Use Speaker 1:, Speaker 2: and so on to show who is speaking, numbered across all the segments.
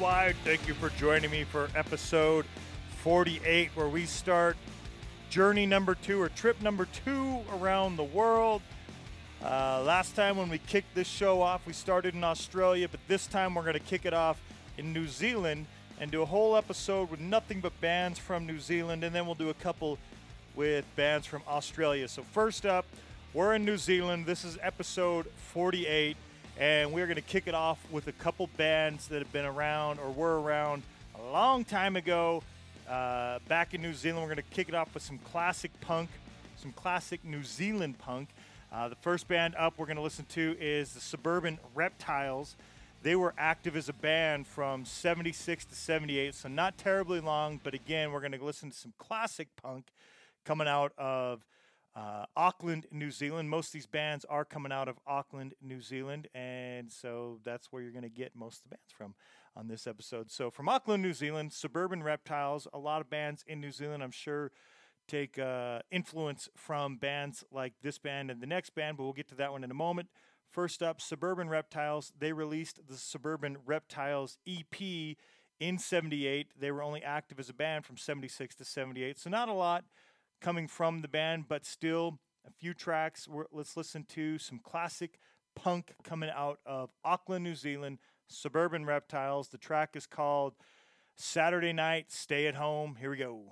Speaker 1: worldwide. Thank you for joining me for episode 48, where we start journey number two or trip number two around the world. Uh, last time when we kicked this show off, we started in Australia, but this time we're going to kick it off in New Zealand and do a whole episode with nothing but bands from New Zealand, and then we'll do a couple with bands from Australia. So, first up, we're in New Zealand. This is episode 48, and we're going to kick it off with a couple bands that have been around or were around a long time ago. Uh, back in New Zealand, we're going to kick it off with some classic punk, some classic New Zealand punk. Uh, the first band up we're going to listen to is the Suburban Reptiles. They were active as a band from 76 to 78, so not terribly long, but again, we're going to listen to some classic punk coming out of uh, Auckland, New Zealand. Most of these bands are coming out of Auckland, New Zealand, and so that's where you're going to get most of the bands from on this episode. So, from Auckland, New Zealand, Suburban Reptiles, a lot of bands in New Zealand, I'm sure, take uh, influence from bands like this band and the next band, but we'll get to that one in a moment. First up, Suburban Reptiles. They released the Suburban Reptiles EP in 78. They were only active as a band from 76 to 78, so not a lot coming from the band, but still a few tracks. Let's listen to some classic punk coming out of Auckland, New Zealand, Suburban Reptiles. The track is called Saturday Night Stay at Home. Here we go.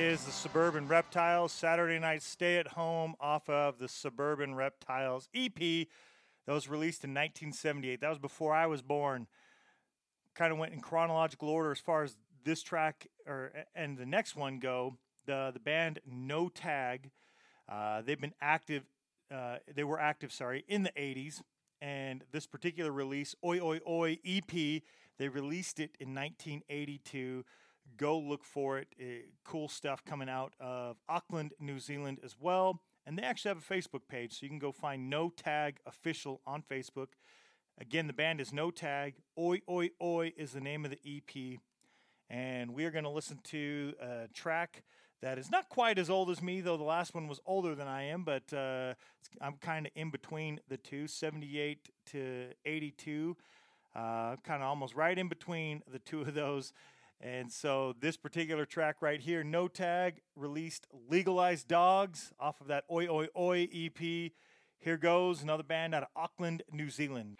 Speaker 1: Is the Suburban Reptiles Saturday Night Stay at Home off of the Suburban Reptiles EP that was released in 1978. That was before I was born. Kind of went in chronological order as far as this track or and the next one go. The the band No Tag, uh, they've been active. Uh, they were active, sorry, in the 80s. And this particular release, Oi Oi Oi EP, they released it in 1982 go look for it. Eh, cool stuff coming out of Auckland, New Zealand as well. And they actually have a Facebook page, so you can go find No Tag Official on Facebook. Again, the band is No Tag. Oi Oi Oi is the name of the EP. and we are going to listen to a track that is not quite as old as me, though the last one was older than I am, but uh, I'm kind of in between the two 78 to 82, uh, kind of almost right in between the two of those. And so this particular track right here, No Tag, released Legalized Dogs off of that Oi Oi Oi EP. Here goes another band out of Auckland, New Zealand.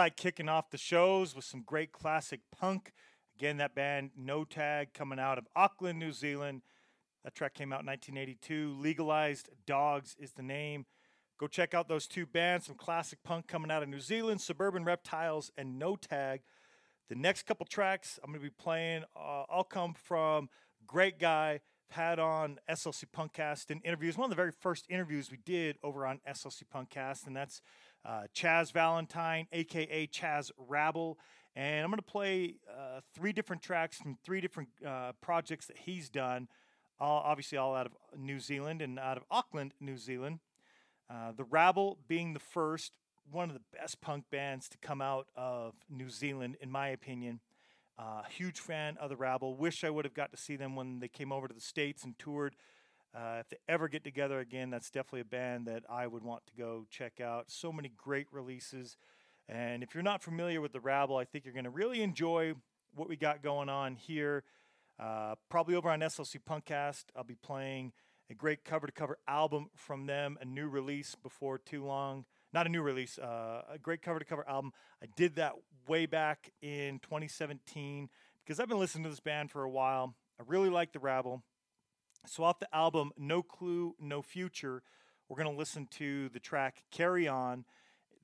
Speaker 1: Like kicking off the shows with some great classic punk. Again, that band No Tag coming out of Auckland, New Zealand. That track came out in 1982. Legalized Dogs is the name. Go check out those two bands, some classic punk coming out of New Zealand, Suburban Reptiles and No Tag. The next couple tracks I'm going to be playing uh, all come from great guy. Had on SLC Punkcast in interviews. One of the very first interviews we did over on SLC Punkcast, and that's uh, Chaz Valentine, aka Chaz Rabble. And I'm going to play uh, three different tracks from three different uh, projects that he's done, all, obviously all out of New Zealand and out of Auckland, New Zealand. Uh, the Rabble being the first, one of the best punk bands to come out of New Zealand, in my opinion. Uh, huge fan of the Rabble. Wish I would have got to see them when they came over to the States and toured. Uh, if they ever get together again, that's definitely a band that I would want to go check out. So many great releases. And if you're not familiar with the Rabble, I think you're going to really enjoy what we got going on here. Uh, probably over on SLC Punkcast, I'll be playing a great cover to cover album from them, a new release before too long. Not a new release, uh, a great cover to cover album. I did that way back in 2017 because I've been listening to this band for a while. I really like the Rabble. So off the album No Clue, No Future, we're going to listen to the track Carry On.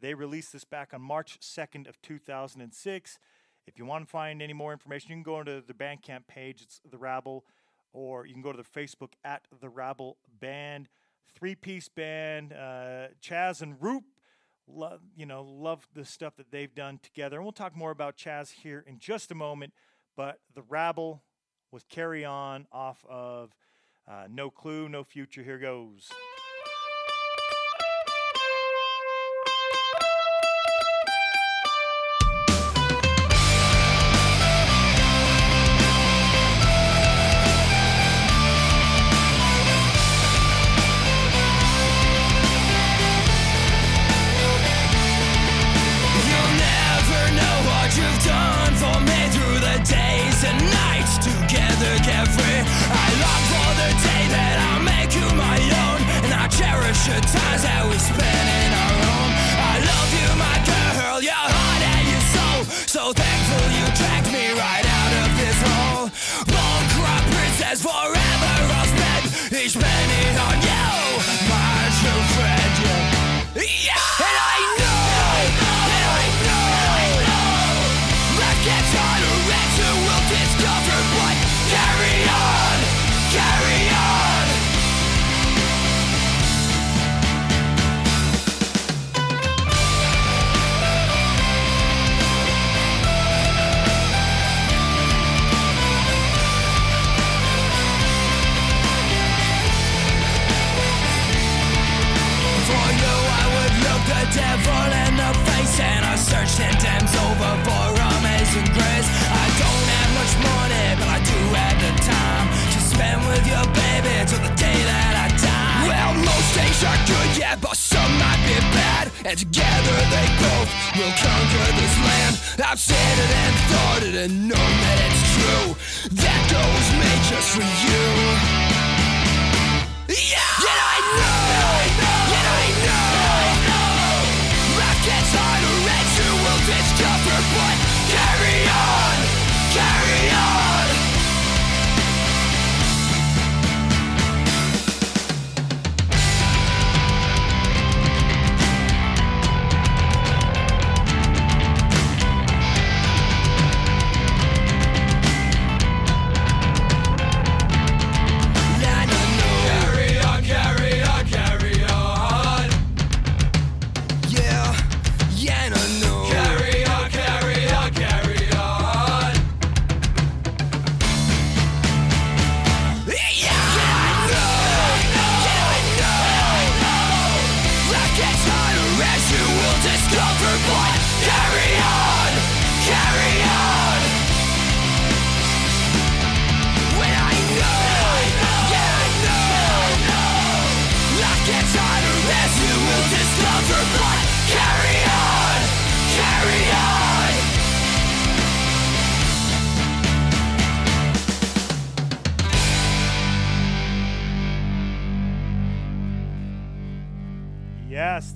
Speaker 1: They released this back on March 2nd of 2006. If you want to find any more information, you can go into the Bandcamp page. It's The Rabble, or you can go to the Facebook at The Rabble Band. Three-piece band. Uh, Chaz and Roop, you know, love the stuff that they've done together. And we'll talk more about Chaz here in just a moment. But The Rabble with Carry On off of Uh, no clue, no future. Here goes.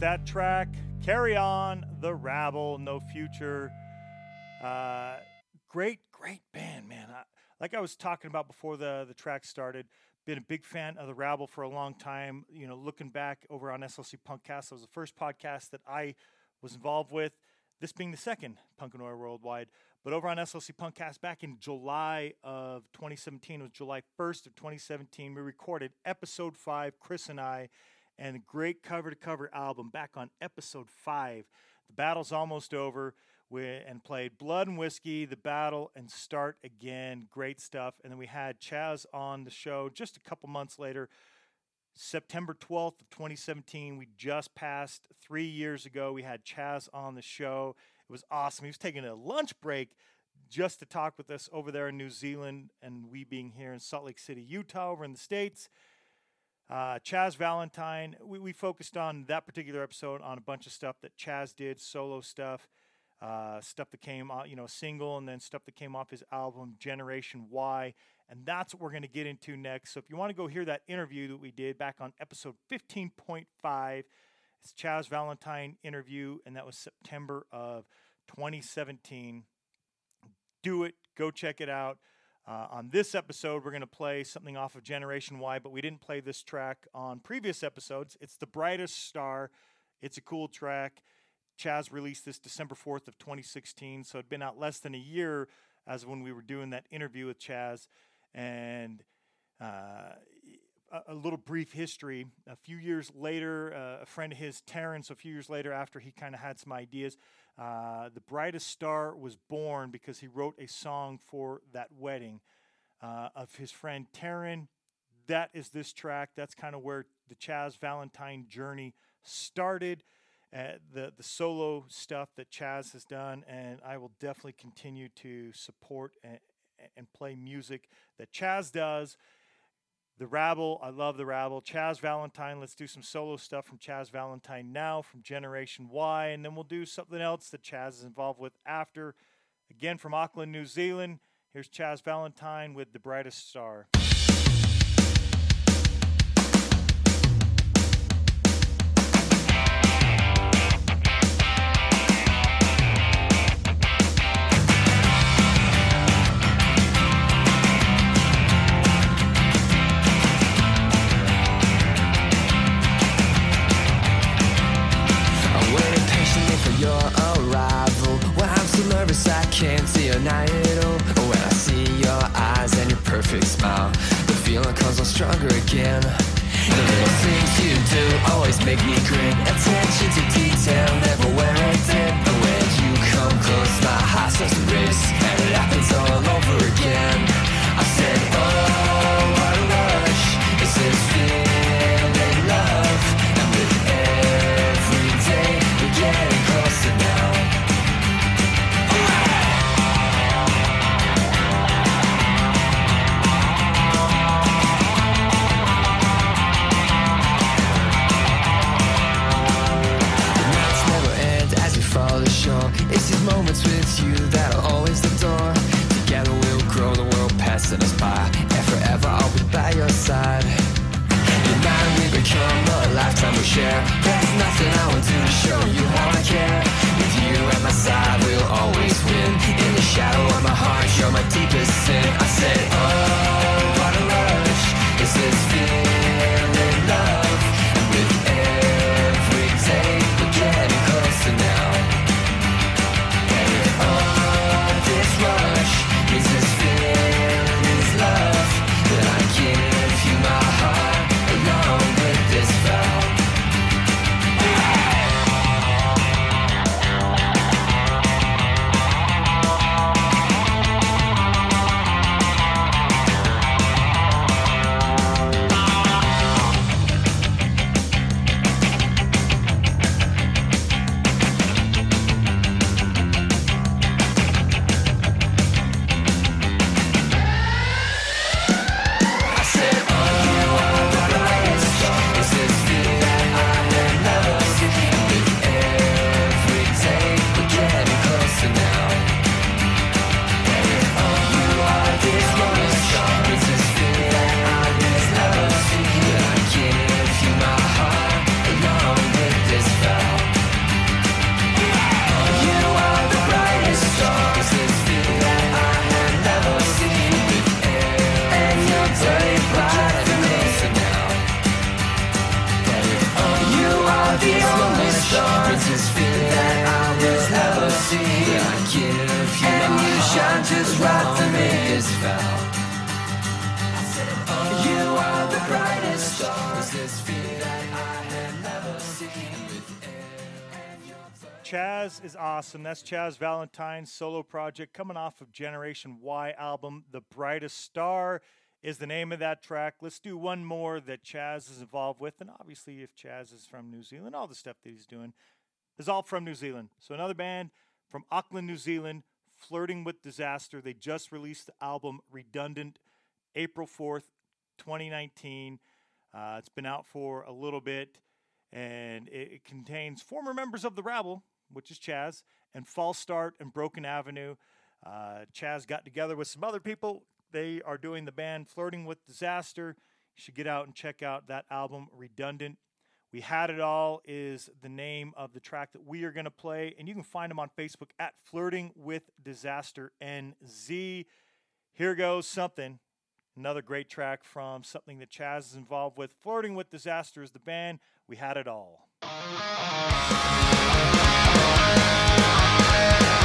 Speaker 2: That
Speaker 1: track. Carry on the rabble, no future. Uh, great, great band, man. I, like I was talking about before the the track started, been a big fan of the rabble for a long time. You know, looking back over on SLC Punkcast, that was the first podcast that I was involved with. This being the second Punk and Oi Worldwide. But over on SLC Punkcast back in July of 2017, it was July 1st of 2017, we recorded episode five, Chris and I, and great cover to cover album back on episode five. The battle's almost over. And played Blood and Whiskey, The Battle, and Start Again. Great stuff. And then we had Chaz on the show just a couple months later, September 12th of 2017. We just passed three years ago. We had Chaz on the show. It was awesome. He was taking a lunch break just to talk with us over there in New Zealand, and we being here in Salt Lake City, Utah, over in the States. Uh, Chaz Valentine, we, we focused on that particular episode on a bunch of stuff that Chaz did, solo stuff, uh, stuff that came out, you know, single, and then stuff that came off his album Generation Y. And that's what we're going to get into next. So if you want to go hear that interview that we did back on episode 15.5, it's Chaz Valentine interview, and that was September of 2017. Do it. Go check it out. Uh, on this episode, we're going to play something off of Generation Y, but we didn't play this track on previous episodes. It's The Brightest Star. It's a cool track. Chaz released this December 4th of 2016, so it'd been out less than a year as when we were doing that interview with Chaz. And uh, a, little brief history. A few years later, uh, a friend of his, Terrence, a few years later, after he kind of had some ideas, uh, the brightest star was born because he wrote a song for that wedding uh, of his friend Taryn. that is this track. That's kind of where the Chaz Valentine journey started. Uh, the the solo stuff that Chaz has done, and I will definitely continue to support and, and play music that Chaz does. The Rabble, I love the Rabble. Chaz Valentine, let's do some solo stuff from Chaz Valentine now from Generation Y, and then we'll do something else that Chaz is involved with after. Again from Auckland, New Zealand. Here's Chaz Valentine with The Brightest Star.
Speaker 2: Stronger again. The little things you do always make me grin. Attention to detail, never wear it thin. But when you come close, my heart starts to race, passing us by, and forever I'll be by your side. United we become a lifetime we share. There's nothing I won't do to show you how I care. With you at my side, we'll always win. In the shadow of my heart, you're my deepest sin. I said, Oh,
Speaker 1: awesome. That's Chaz Valentine's solo project coming off of Generation Y album. The Brightest Star is the name of that track. Let's do one more that Chaz is involved with. And obviously, if Chaz is from New Zealand, all the stuff that he's doing is all from New Zealand. So, another band from Auckland, New Zealand, Flirting with Disaster. They just released the album Redundant April 4th, 2019. Uh, it's been out for a little bit and it, it contains former members of the Rabble, which is Chaz, and False Start and Broken Avenue. Uh, Chaz got together with some other people. They are doing the band Flirting with Disaster. You should get out and check out that album, Redundant. We Had It All is the name of the track that we are going to play, and you can find them on Facebook at Flirting with Disaster NZ. Here goes something. Another great track from something that Chaz is involved with. Flirting with Disaster is the band. We had it all.
Speaker 2: Open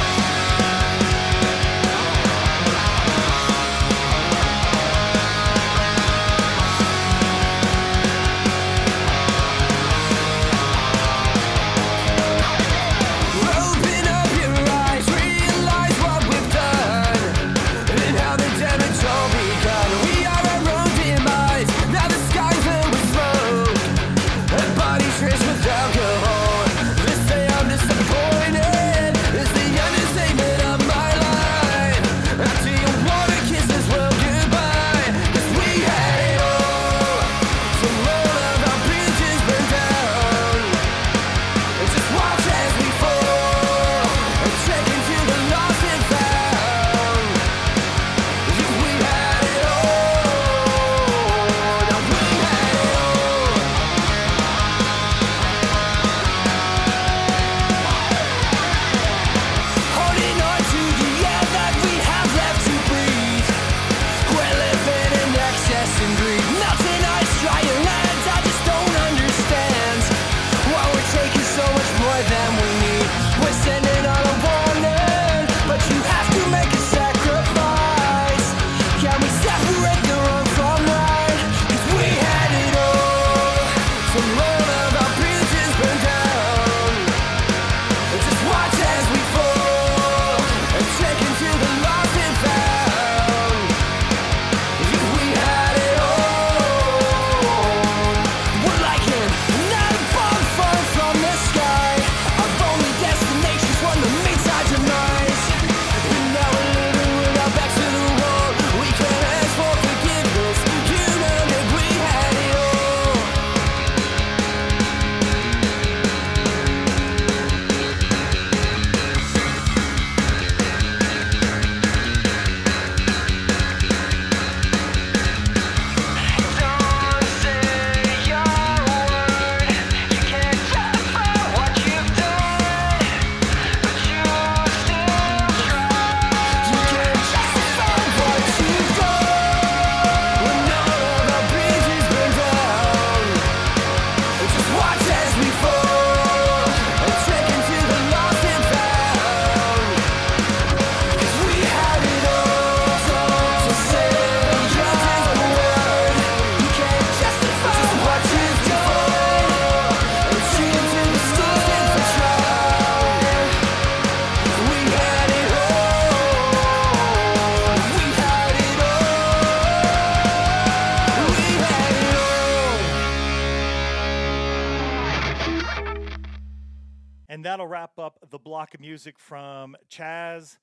Speaker 1: music from Chaz.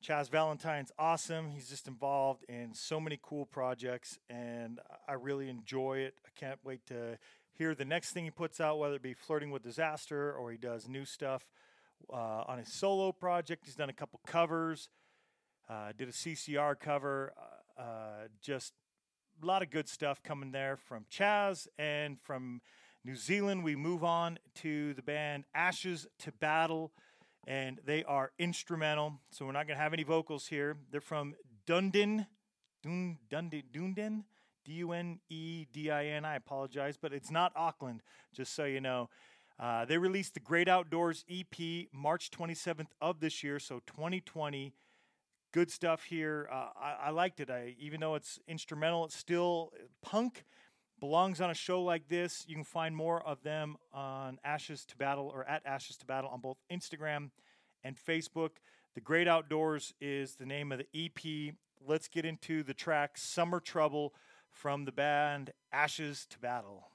Speaker 1: Chaz Valentine's awesome. He's just involved in so many cool projects, and I really enjoy it. I can't wait to hear the next thing he puts out, whether it be Flirting with Disaster or he does new stuff uh, on his solo project. He's done a couple covers, uh, did a CCR cover, uh, uh, just a lot of good stuff coming there from Chaz and from New Zealand. We move on to the band Ashes to Battle, and they are instrumental. So we're not going to have any vocals here. They're from Dundon, Dun, Dundon, Dunedin, D U N E D I N. I apologize, but it's not Auckland, just so you know. Uh, they released the Great Outdoors EP March 27th of this year, so 2020 good stuff here. Uh, I, I liked it. I, even though it's instrumental, it's still punk. Belongs on a show like this. You can find more of them on Ashes to Battle or at Ashes to Battle on both Instagram and Facebook. The Great Outdoors is the name of the EP. Let's get into the track Summer Trouble from the band Ashes to Battle.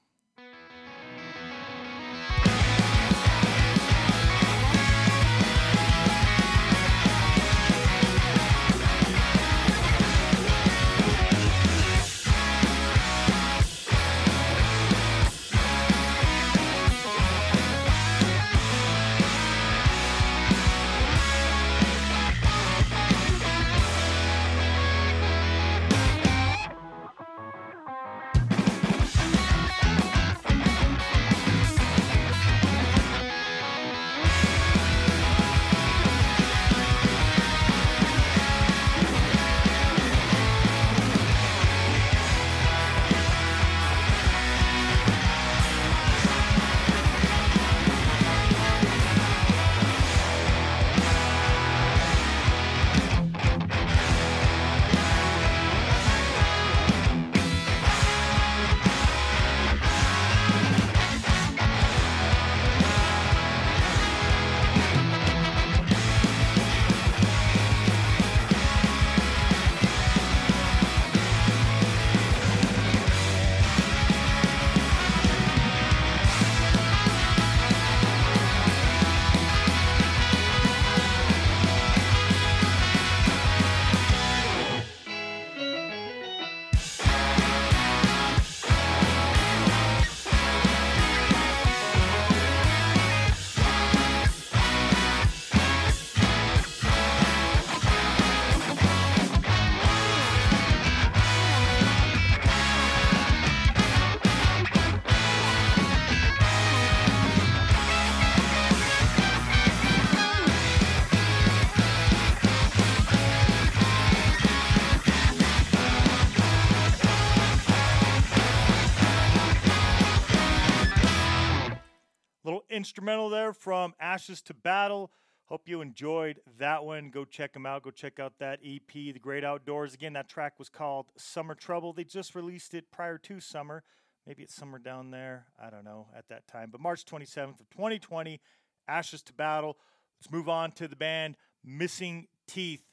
Speaker 1: Instrumental there from Ashes to Battle. Hope you enjoyed that one. Go check them out. Go check out that EP, The Great Outdoors. Again, that track was called Summer Trouble. They just released it prior to summer. Maybe it's summer down there. I don't know at that time. But March 27th of 2020, Ashes to Battle. Let's move on to the band Missing Teeth.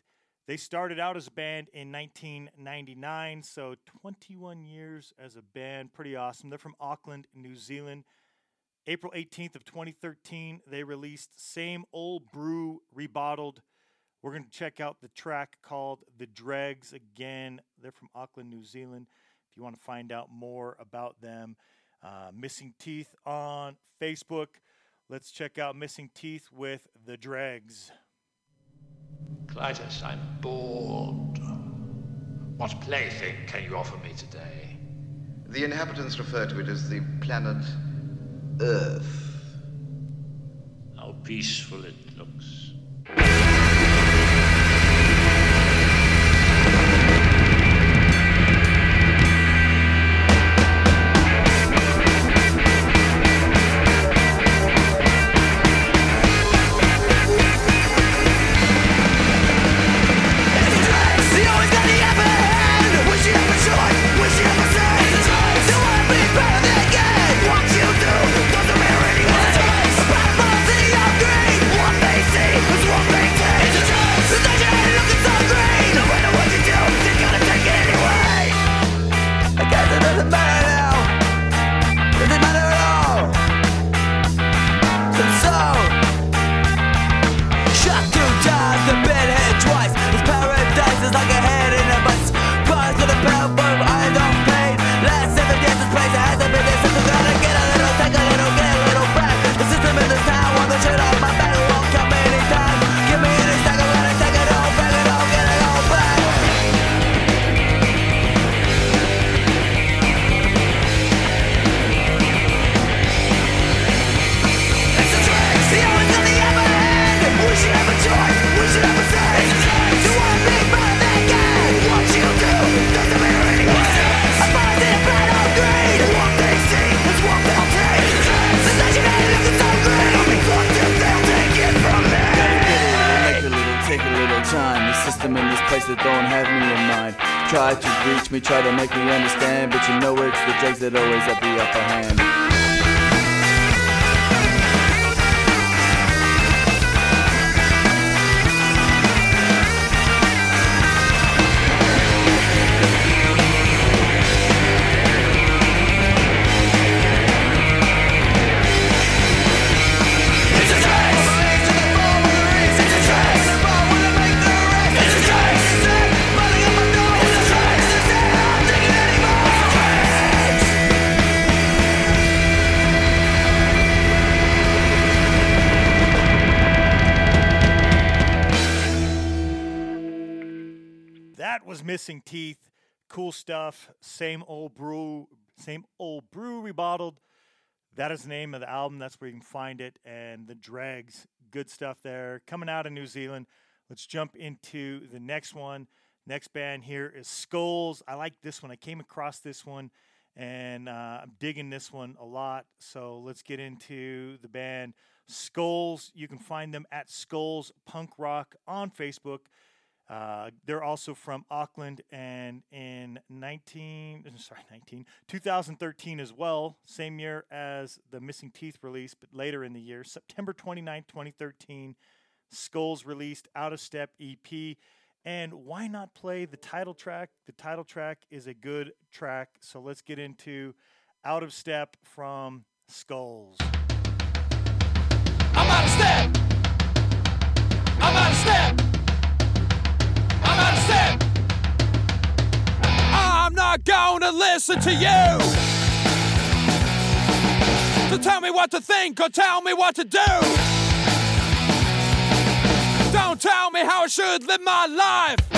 Speaker 1: They started out as a band in 1999, so 21 years as a band. Pretty awesome. They're from Auckland, New Zealand. April 18th of 2013, they released Same Old Brew Rebottled. We're going to check out the track called The Dregs again. They're from Auckland, New Zealand. If you want to find out more about them, uh, Missing Teeth on Facebook. Let's check out Missing Teeth with The Dregs.
Speaker 3: Clytus, I'm bored. What plaything can you offer me today?
Speaker 4: The inhabitants refer to it as the planet Earth.
Speaker 3: How peaceful it looks.
Speaker 5: Try to make me
Speaker 1: stuff. Same old brew, same old brew rebottled. That is the name of the album. That's where you can find it. And the dregs, good stuff there. Coming out of New Zealand. Let's jump into the next one. Next band here is Skulls. I like this one. I came across this one and uh, I'm digging this one a lot. So let's get into the band Skulls. You can find them at Skulls Punk Rock on Facebook. Uh, they're also from Auckland and in 19 sorry 19 2013 as well same year as the missing teeth release but later in the year september 29 2013 skulls released out of step ep and why not play the title track the title track is a good track so let's get into out of step from skulls
Speaker 6: I'm out of step. I'm out of step. Not gonna listen to you. To tell me what to think or tell me what to do. Don't tell me how I should live my life.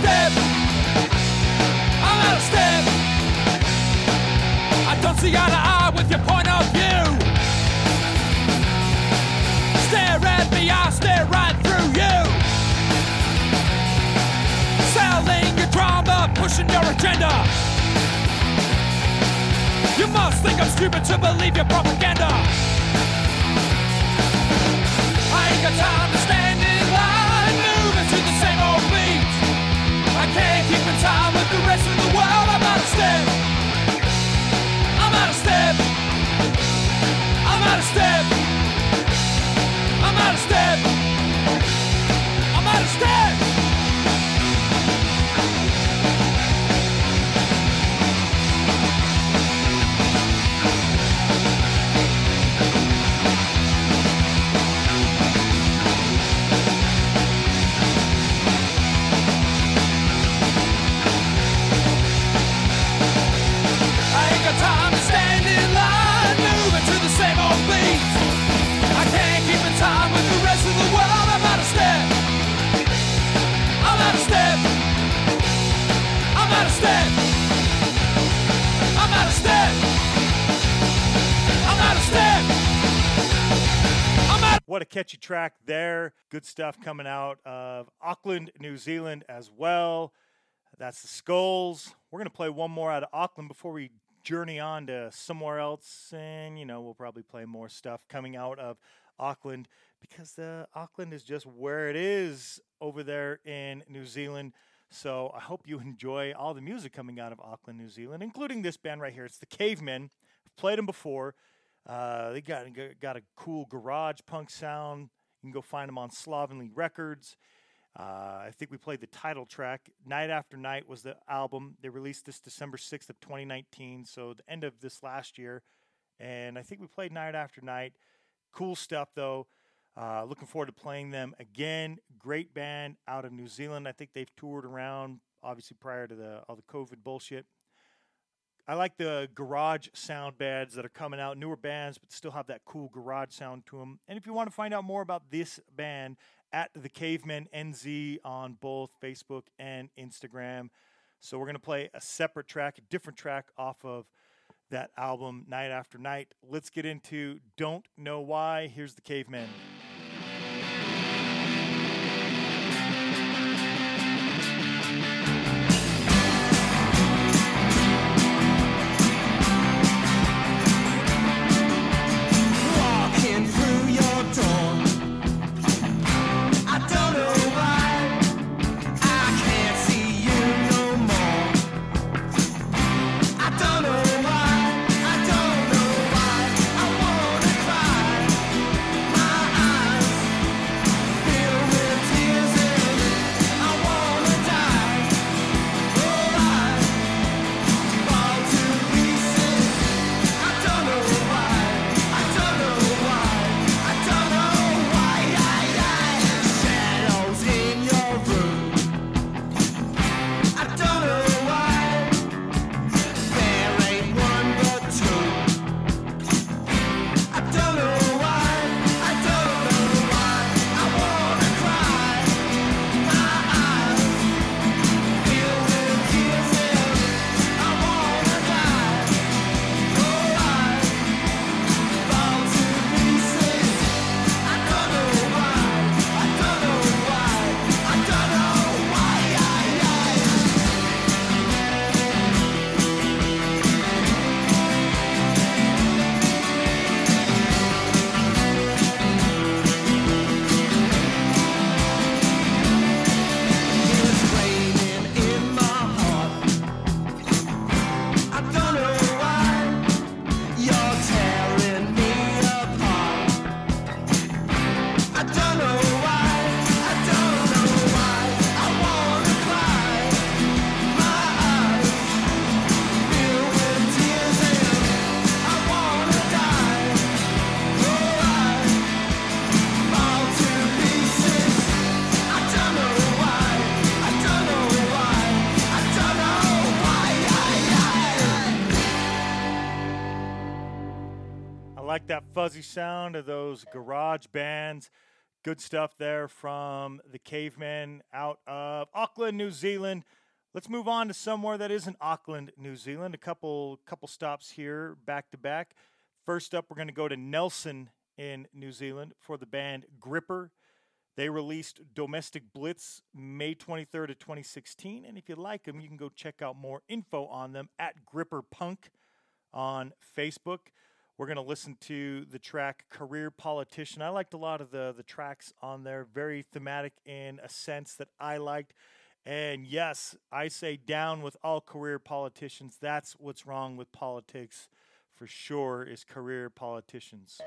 Speaker 6: Step. I'm out of step. I don't see eye to eye with your point of view. Stare at me, I stare right through you. Selling your drama, pushing your agenda. You must think I'm stupid to believe your propaganda. I ain't got time to stand I can't keep in time with the rest of the world. I'm out of step. I'm out of step. I'm out of step. I'm out of step. I'm out of step.
Speaker 1: What a catchy track there. Good stuff coming out of Auckland, New Zealand as well. That's the Skulls. We're going to play one more out of Auckland before we journey on to somewhere else. And, you know, we'll probably play more stuff coming out of Auckland because uh, Auckland is just where it is over there in New Zealand. So I hope you enjoy all the music coming out of Auckland, New Zealand, including this band right here. It's the Cavemen. I've played them before. Uh, they got got a cool garage punk sound. You can go find them on Slovenly Records. Uh, I think we played the title track. Night After Night was the album. They released this December 6th of 2019, so the end of this last year. And I think we played Night After Night. Cool stuff, though. Uh, looking forward to playing them again. Great band out of New Zealand. I think they've toured around, obviously, prior to the all the COVID bullshit. I like the garage sound bands that are coming out, newer bands, but still have that cool garage sound to them. And if you want to find out more about this band, at the Cavemen NZ on both Facebook and Instagram. So we're gonna play a separate track, a different track off of that album, Night After Night. Let's get into Don't Know Why. Here's the Cavemen. Fuzzy sound of those garage bands. Good stuff there from the Cavemen out of Auckland, New Zealand. Let's move on to somewhere that isn't Auckland, New Zealand. A couple couple stops here back to back. First up, we're going to go to Nelson in New Zealand for the band Gripper. They released Domestic Blitz May 23rd of 2016. And if you like them, you can go check out more info on them at Gripper Punk on Facebook. We're going to listen to the track Career Politician. I liked a lot of the, the tracks on there, very thematic in a sense that I liked. And yes, I say down with all career politicians. That's what's wrong with politics for sure is career politicians.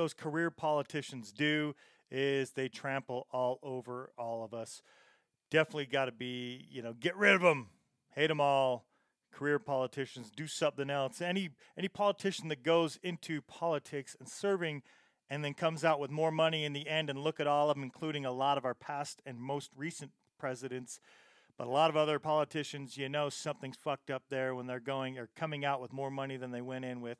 Speaker 1: Those career politicians do is they trample all over all of us. Definitely got to be you know get rid of them hate them all. Career politicians do something else. Any any politician that goes into politics and serving and then comes out with more money in the end and look at all of them including a lot of our past and most recent presidents but a lot of other politicians you know something's fucked up there when they're going or coming out with more money than they went in with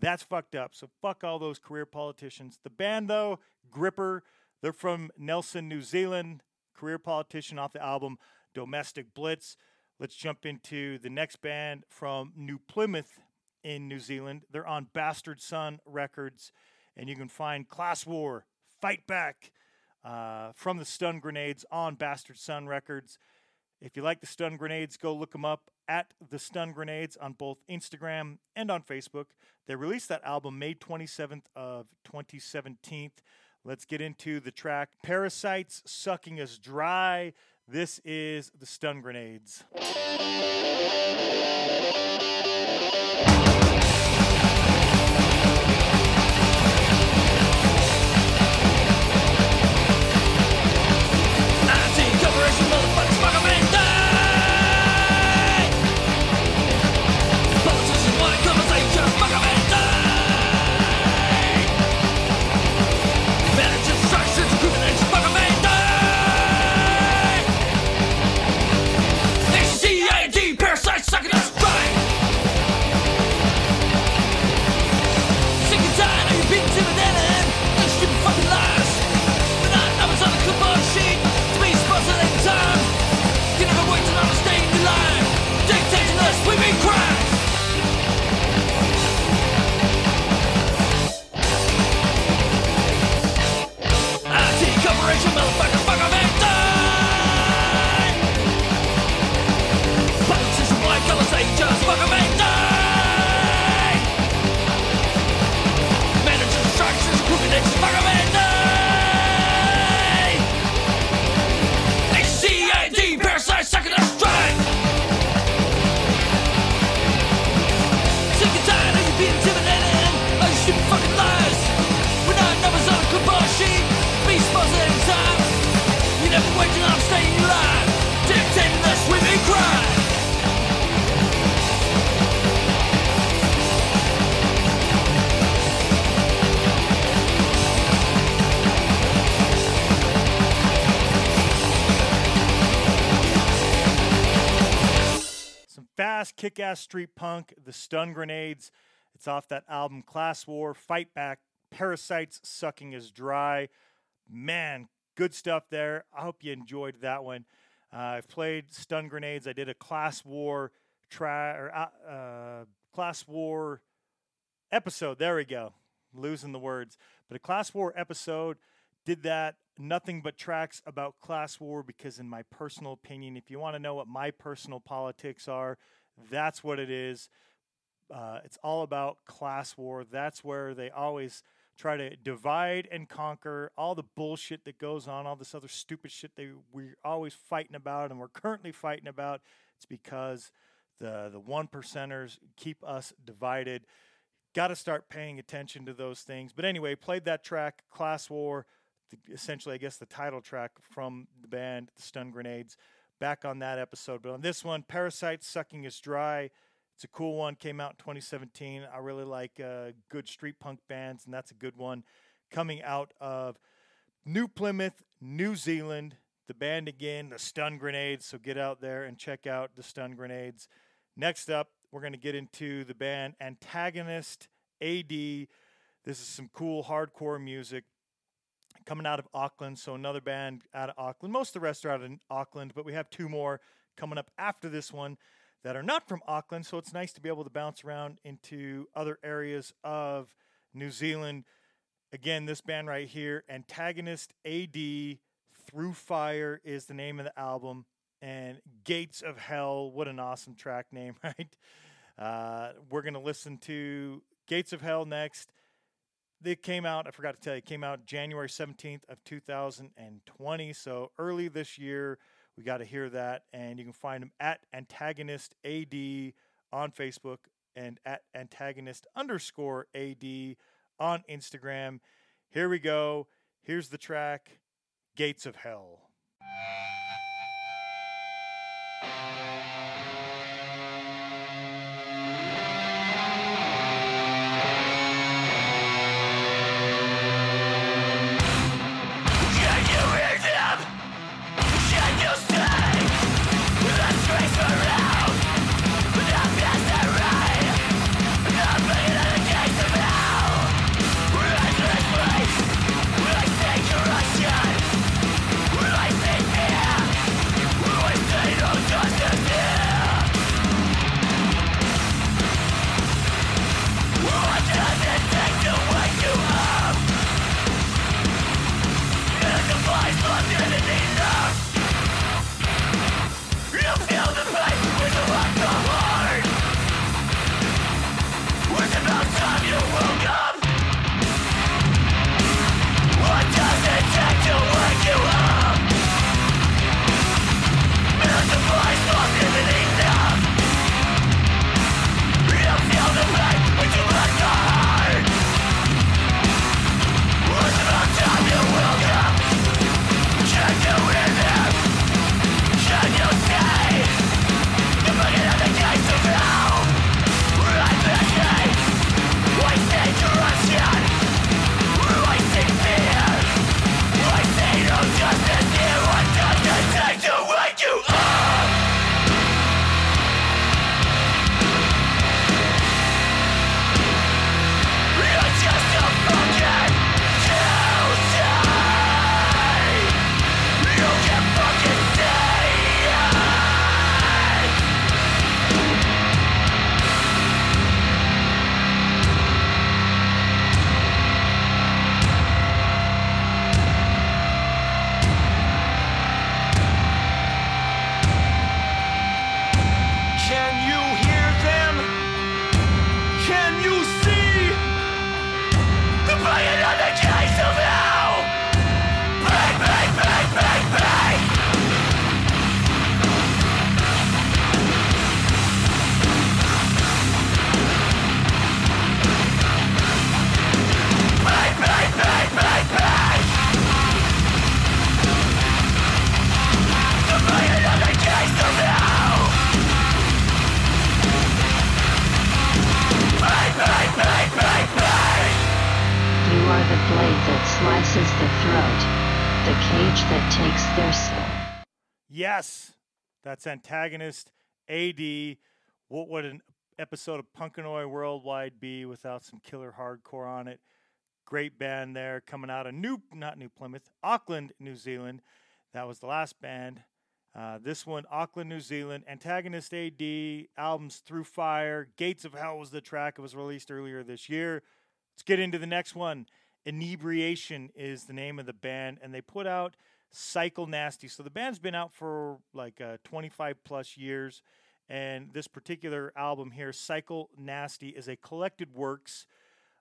Speaker 1: that's fucked up. So fuck all those career politicians. The band though, Gripper, they're from Nelson, New Zealand. Career politician off the album Domestic Blitz. Let's jump into the next band from New Plymouth in New Zealand. They're on Bastard Son Records, and you can find Class War, Fight Back uh, from the Stun Grenades on Bastard Son Records. If you like the Stun Grenades, go look them up at the Stun Grenades on both Instagram and on Facebook. They released that album May 27th of 2017. Let's get into the track Parasites Sucking Us Dry. This is the Stun Grenades. Street punk, the stun grenades. It's off that album Class War, Fight Back, Parasites Sucking Is Dry. Man, good stuff there. I hope you enjoyed that one. Uh, I've played stun grenades. I did a Class War try or uh, uh, Class War episode. There we go. Losing the words. But a Class War episode did that nothing but tracks about class war because in my personal opinion if you want to know what my personal politics are that's what it is. Uh, it's all about class war. That's where they always try to divide and conquer all the bullshit that goes on all this other stupid shit they we're always fighting about and we're currently fighting about. It's because the the one percenters keep us divided. Got to start paying attention to those things. But anyway, played that track, Class War, the, essentially, I guess, the title track from the band, the Stun Grenades, back on that episode. But on this one, Parasite Sucking Us Dry. It's a cool one, came out in 2017. I really like uh, good street punk bands, and that's a good one coming out of New Plymouth, New Zealand. The band again, the Stun Grenades. So get out there and check out the Stun Grenades. Next up, we're going to get into the band Antagonist AD. This is some cool hardcore music coming out of Auckland. So another band out of Auckland. Most of the rest are out in Auckland, but we have two more coming up after this one that are not from Auckland. So it's nice to be able to bounce around into other areas of New Zealand. Again, this band right here, Antagonist AD Through Fire is the name of the album. And Gates of Hell, what an awesome track name, right? Uh, we're going to listen to Gates of Hell next. They came out, I forgot to tell you, it came out January 17th of 2020. So early this year, we got to hear that. And you can find them at Antagonist AD on Facebook and at Antagonist underscore AD on Instagram. Here we go. Here's the track Gates of Hell. That's antagonist AD. What would an episode of Punk and Oi Worldwide be without some killer hardcore on it? Great band there coming out of New, not New Plymouth, Auckland, New Zealand. That was the last band. Uh, this one, Auckland, New Zealand. Antagonist AD, albums Through Fire, Gates of Hell was the track. It was released earlier this year. Let's get into the next one. Inebriation is the name of the band, and they put out Cycle Nasty. So the band's been out for like uh, 25 plus years, and this particular album here, Cycle Nasty, is a collected works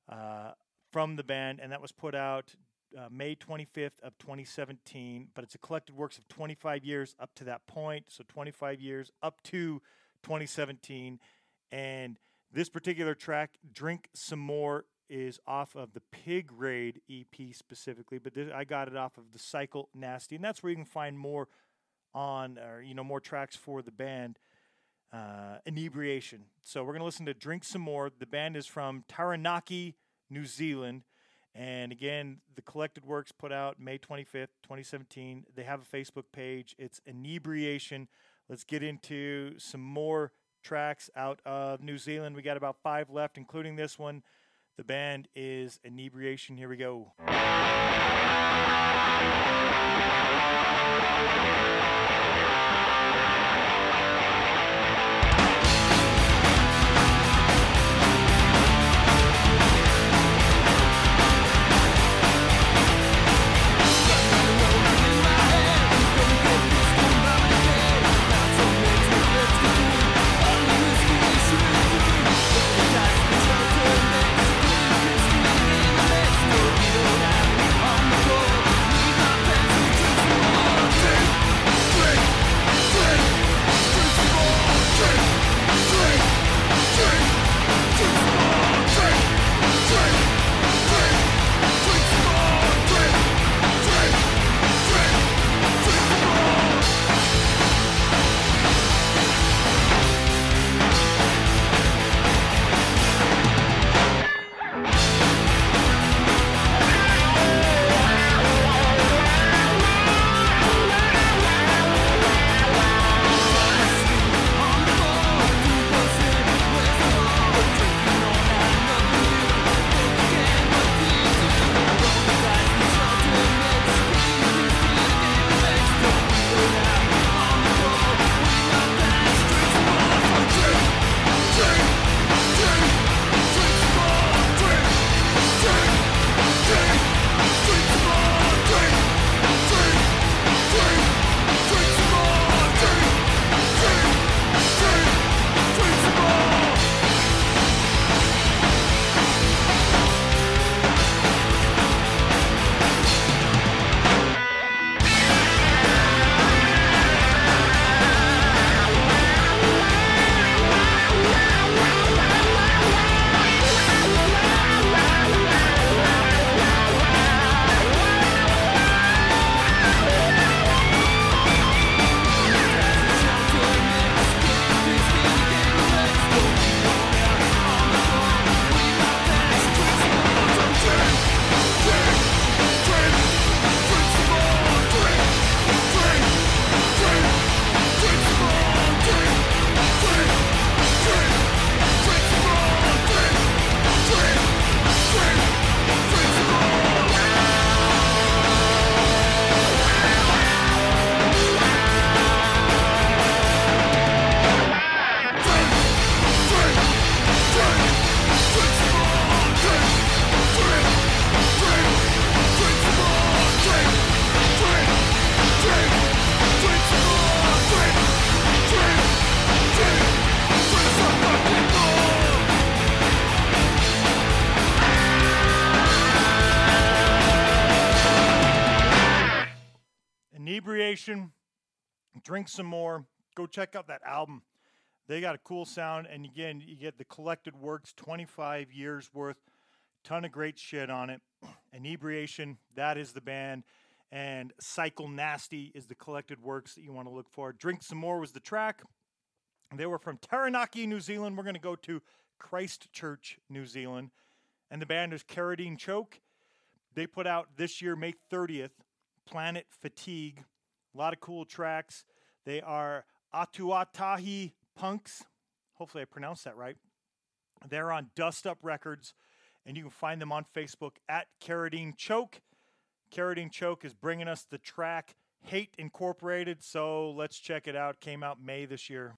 Speaker 1: uh, from the band, and that was put out uh, May 25th of 2017. But it's a collected works of 25 years up to that point, so 25 years up to 2017, and this particular track, "Drink Some More," is off of the Pig Raid EP specifically, but this, I got it off of the Cycle Nasty, and that's where you can find more on, or you know, more tracks for the band. Uh, inebriation. So we're gonna listen to "Drink Some More." The band is from Taranaki, New Zealand, and again, the collected works put out May 25th, 2017. They have a Facebook page. It's Inebriation. Let's get into some more tracks out of New Zealand. We got about five left, including this one. The band is Inebriation. Here we go. Drink some more. Go check out that album. They got a cool sound, and again, you get the collected works, 25 years worth, ton of great shit on it. Inebriation, that is the band, and Cycle Nasty is the collected works that you want to look for. Drink some more was the track. They were from Taranaki, New Zealand. We're going to go to Christchurch, New Zealand, and the band is Carradine Choke. They put out this year, May 30th, Planet Fatigue. A lot of cool tracks. They are Atuatahi Punks. Hopefully, I pronounced that right. They're on Dust Up Records, and you can find them on Facebook at Carradine Choke. Carradine Choke is bringing us the track Hate Incorporated, so let's check it out. Came out May this year.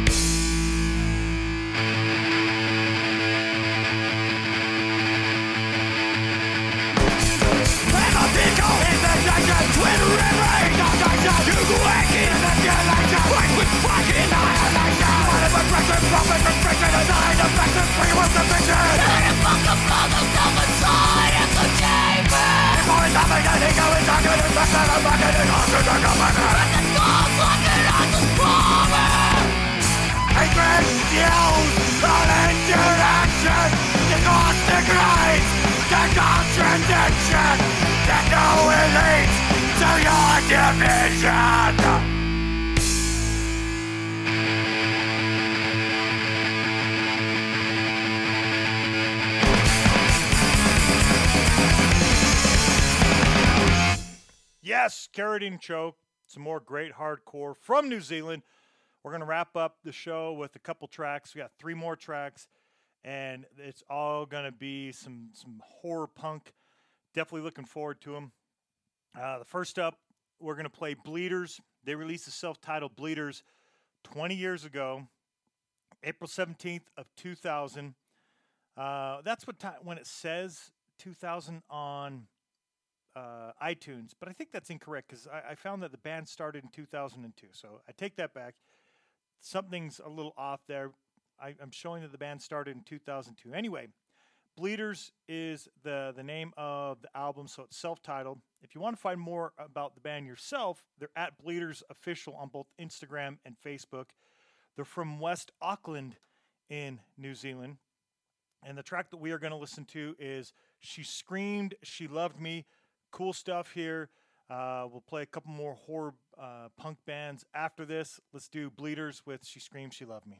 Speaker 7: Waking the generation Fight with fucking annihilation What is oppression, profit, restriction And I the fact that free was sufficient Turn and fuck the phone of self-inside And the chamber Before it's happening and ego is talking And fact that I'm back and it all should come back And the the power Hatred, yells, all interaction The cost degrades, contradiction The no elite
Speaker 1: Yes, Carradine Choke. Some more great hardcore from New Zealand. We're going to wrap up the show with a couple tracks. We got three more tracks, and it's all going to be some some horror punk. Definitely looking forward to them. Uh, the first up, we're going to play Bleeders. They released the self-titled Bleeders 20 years ago, April 17th of 2000. Uh, that's what time when it says 2000 on uh, iTunes, but I think that's incorrect because I, I found that the band started in 2002. So I take that back. Something's a little off there. I, I'm showing that the band started in 2002. Anyway, Bleeders is the the name of the album, so it's self-titled. If you want to find more about the band yourself, they're at Bleeders Official on both Instagram and Facebook. They're from West Auckland in New Zealand. And the track that we are going to listen to is She Screamed, She Loved Me. Cool stuff here. Uh, we'll play a couple more horror uh, punk bands after this. Let's do Bleeders with She Screamed, She Loved Me.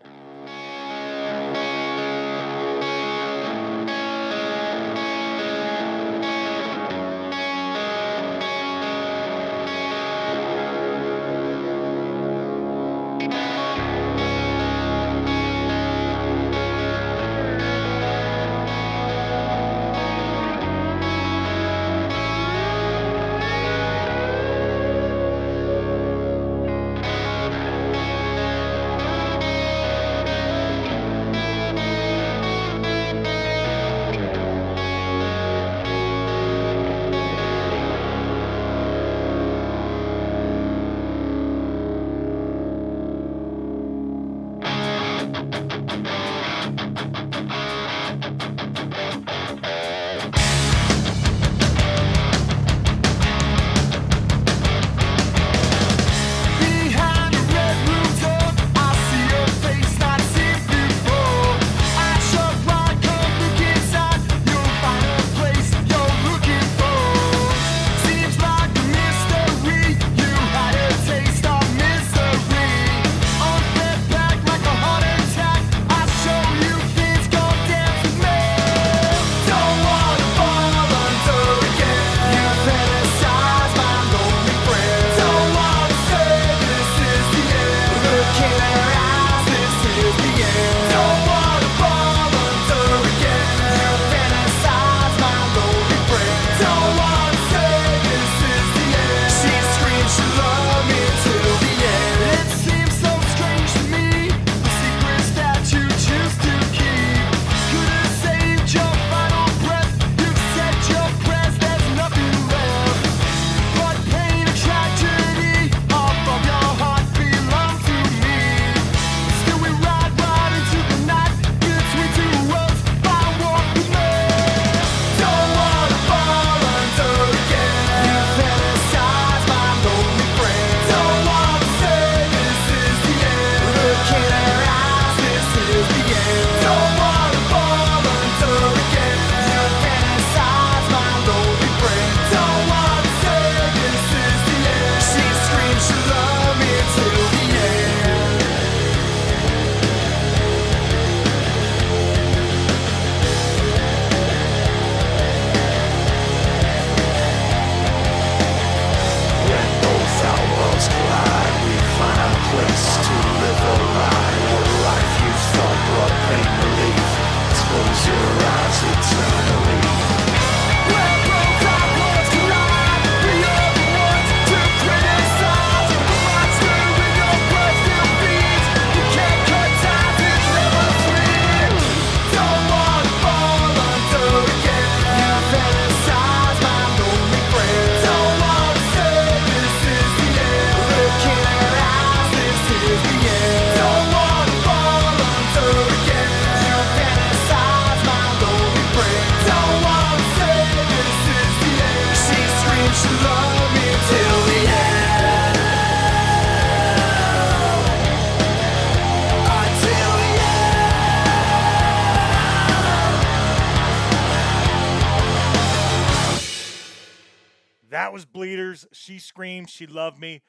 Speaker 8: She
Speaker 1: screamed. She loved me.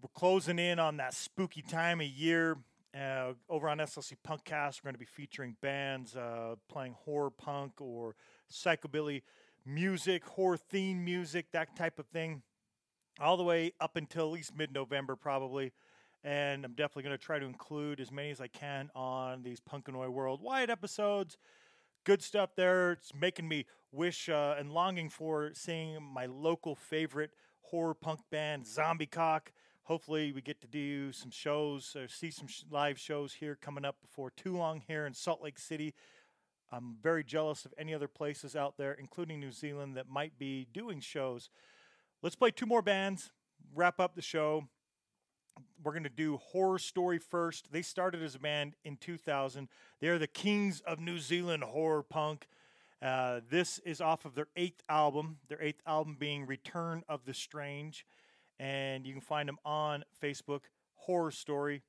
Speaker 1: We're closing in on that spooky time of year. Uh, over on SLC Punkcast, we're going to be featuring bands uh, playing horror punk or psychobilly music, horror theme music, that type of thing, all the way up until at least mid November, probably. And I'm definitely going to try to include as many as I can on these Punk and Oi Worldwide episodes good stuff there. It's making me wish uh, and longing for seeing my local favorite horror punk band, Zombie Cock. Hopefully, we get to do some shows or see some sh- live shows here coming up before too long here in Salt Lake City. I'm very jealous of any other places out there, including New Zealand, that might be doing shows. Let's play two more bands, wrap up the show we're going to do horror story first. They started as a band in 2000 they're the kings of new zealand horror punk. Uh, this is off of their eighth album their eighth album being return of the strange. And you can find them on facebook horror story.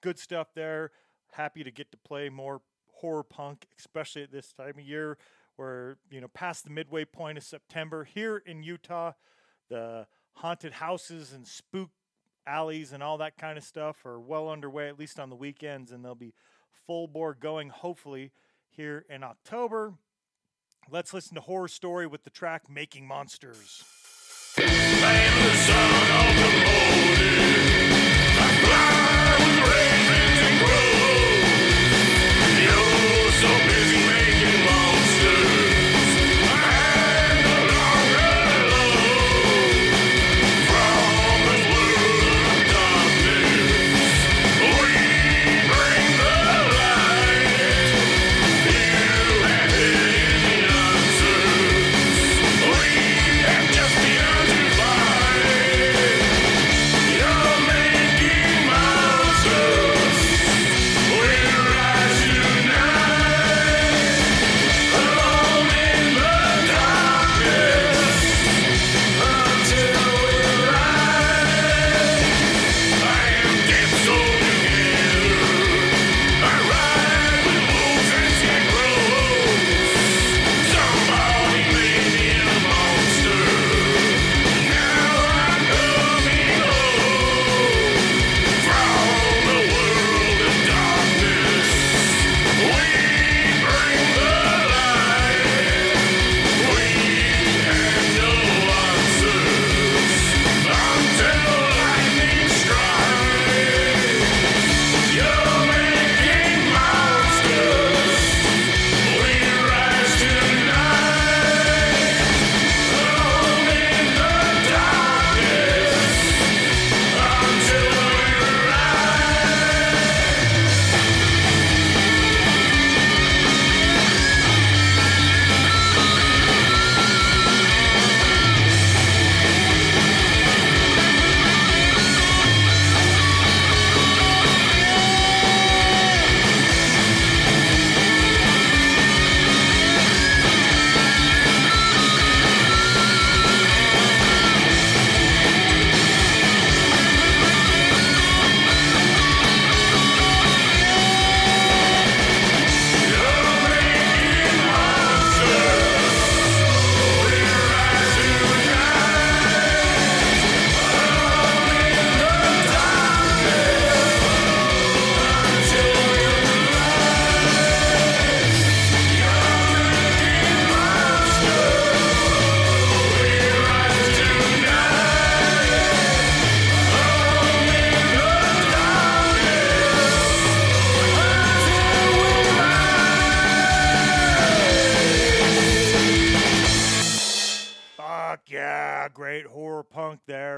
Speaker 1: Good stuff there. Happy to get to play more horror punk especially at this time of year where you know past the midway point of september. Here in utah the haunted houses and spook alleys and all that kind of stuff are well underway, at least on the weekends, and they'll be full bore going hopefully here in October. Let's listen to Horror Story with the track Making Monsters.
Speaker 8: Just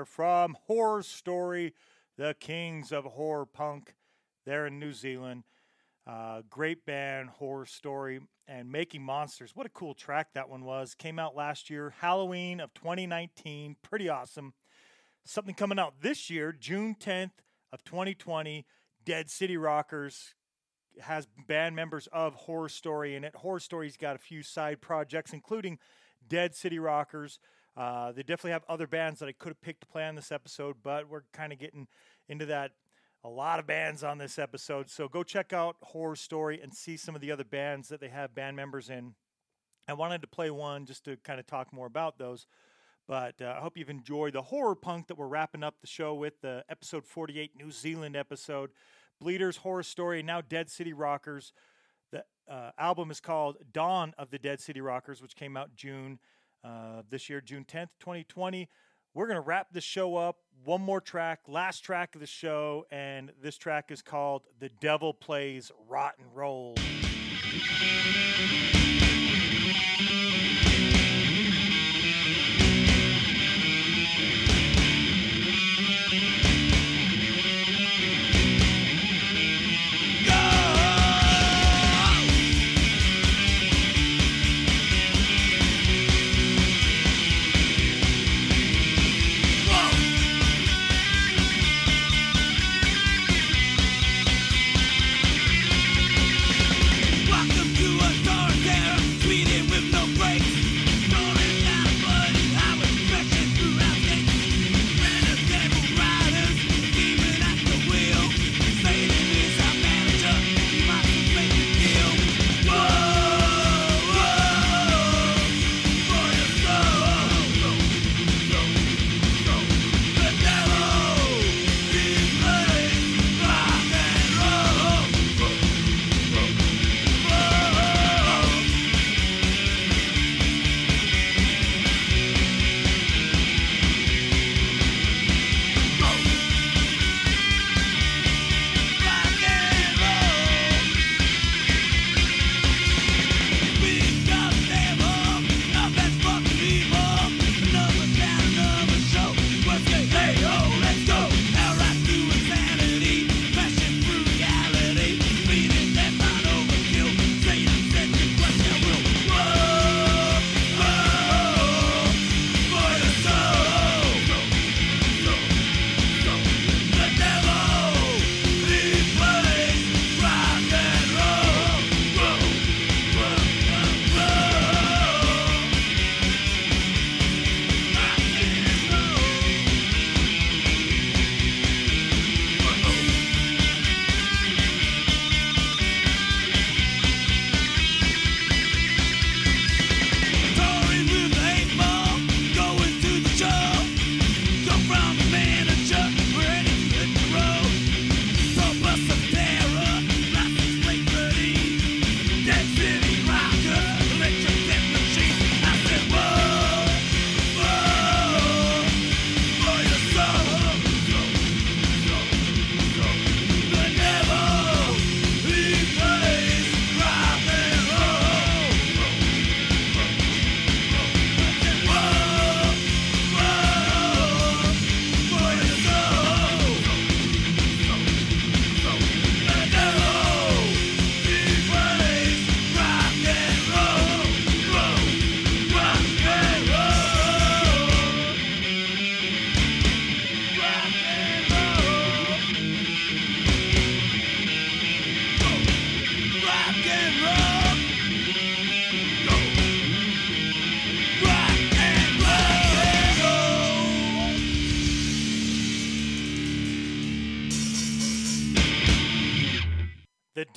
Speaker 1: from Horror Story, the kings of horror punk there in New Zealand. Uh, great band, Horror Story, and Making Monsters. What a cool track that one was. Came out last year, Halloween of 2019. Pretty awesome. Something coming out this year, June 10th of 2020. Dead City Rockers has band members of Horror Story in it. Horror Story's got a few side projects, including Dead City Rockers. Uh, they definitely have other bands that I could have picked to play on this episode, but we're kind of getting into that. A lot of bands on this episode, so go check out Horror Story and see some of the other bands that they have band members in. I wanted to play one just to kind of talk more about those, But uh, I hope you've enjoyed the horror punk that we're wrapping up the show with, the episode 48 New Zealand episode. Bleeders Horror Story, now Dead City Rockers. The uh, album is called Dawn of the Dead City Rockers, which came out June uh, this year, June 10th, 2020. We're going to wrap the show up. One more track, last track of the show, and this track is called The Devil Plays Rotten Roll.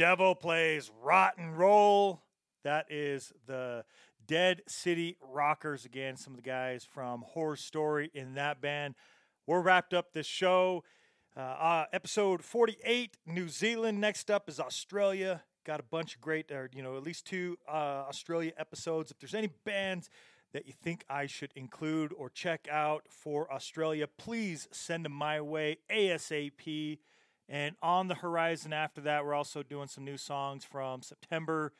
Speaker 2: Devil Plays
Speaker 1: Rotten Roll. That is the Dead City Rockers again. Some of the guys from Horror Story in that band. We're wrapped up this show. Uh, uh, episode 48, New Zealand. Next up is Australia. Got a bunch of great, or you know, at least two uh, Australia episodes. If there's any bands that you think I should include or check out for Australia, please send them my way ASAP. And on the horizon after that, we're also doing some new songs from September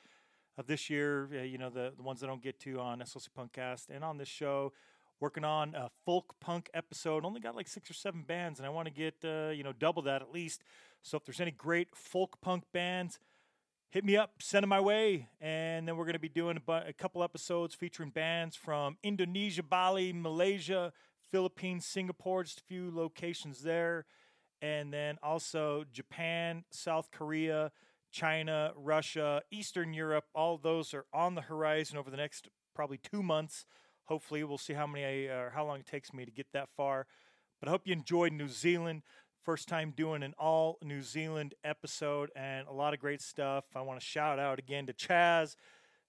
Speaker 1: of this year. you know, the, the ones I don't get to on SLC Punkcast and on this show. Working on a folk punk episode. Only got like six or seven bands, and I want to get uh, you know double that at least. So if there's any great folk punk bands, hit me up, send them my way, and then we're going to be doing a, bu- a couple episodes featuring bands from Indonesia, Bali, Malaysia, Philippines, Singapore, just a few locations there, and then also Japan, South Korea, China, Russia, Eastern Europe. All those are on the horizon over the next probably two months. Hopefully, we'll see how many uh, how long it takes me to get that far. But I hope you enjoyed New Zealand. First time doing an all New Zealand episode and a lot of great stuff. I want to shout out again to Chaz,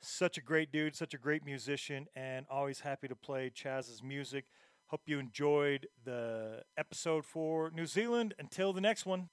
Speaker 1: Such a great dude, such a great musician, and always happy to play Chaz's music. Hope you enjoyed the episode for New Zealand. Until the next one.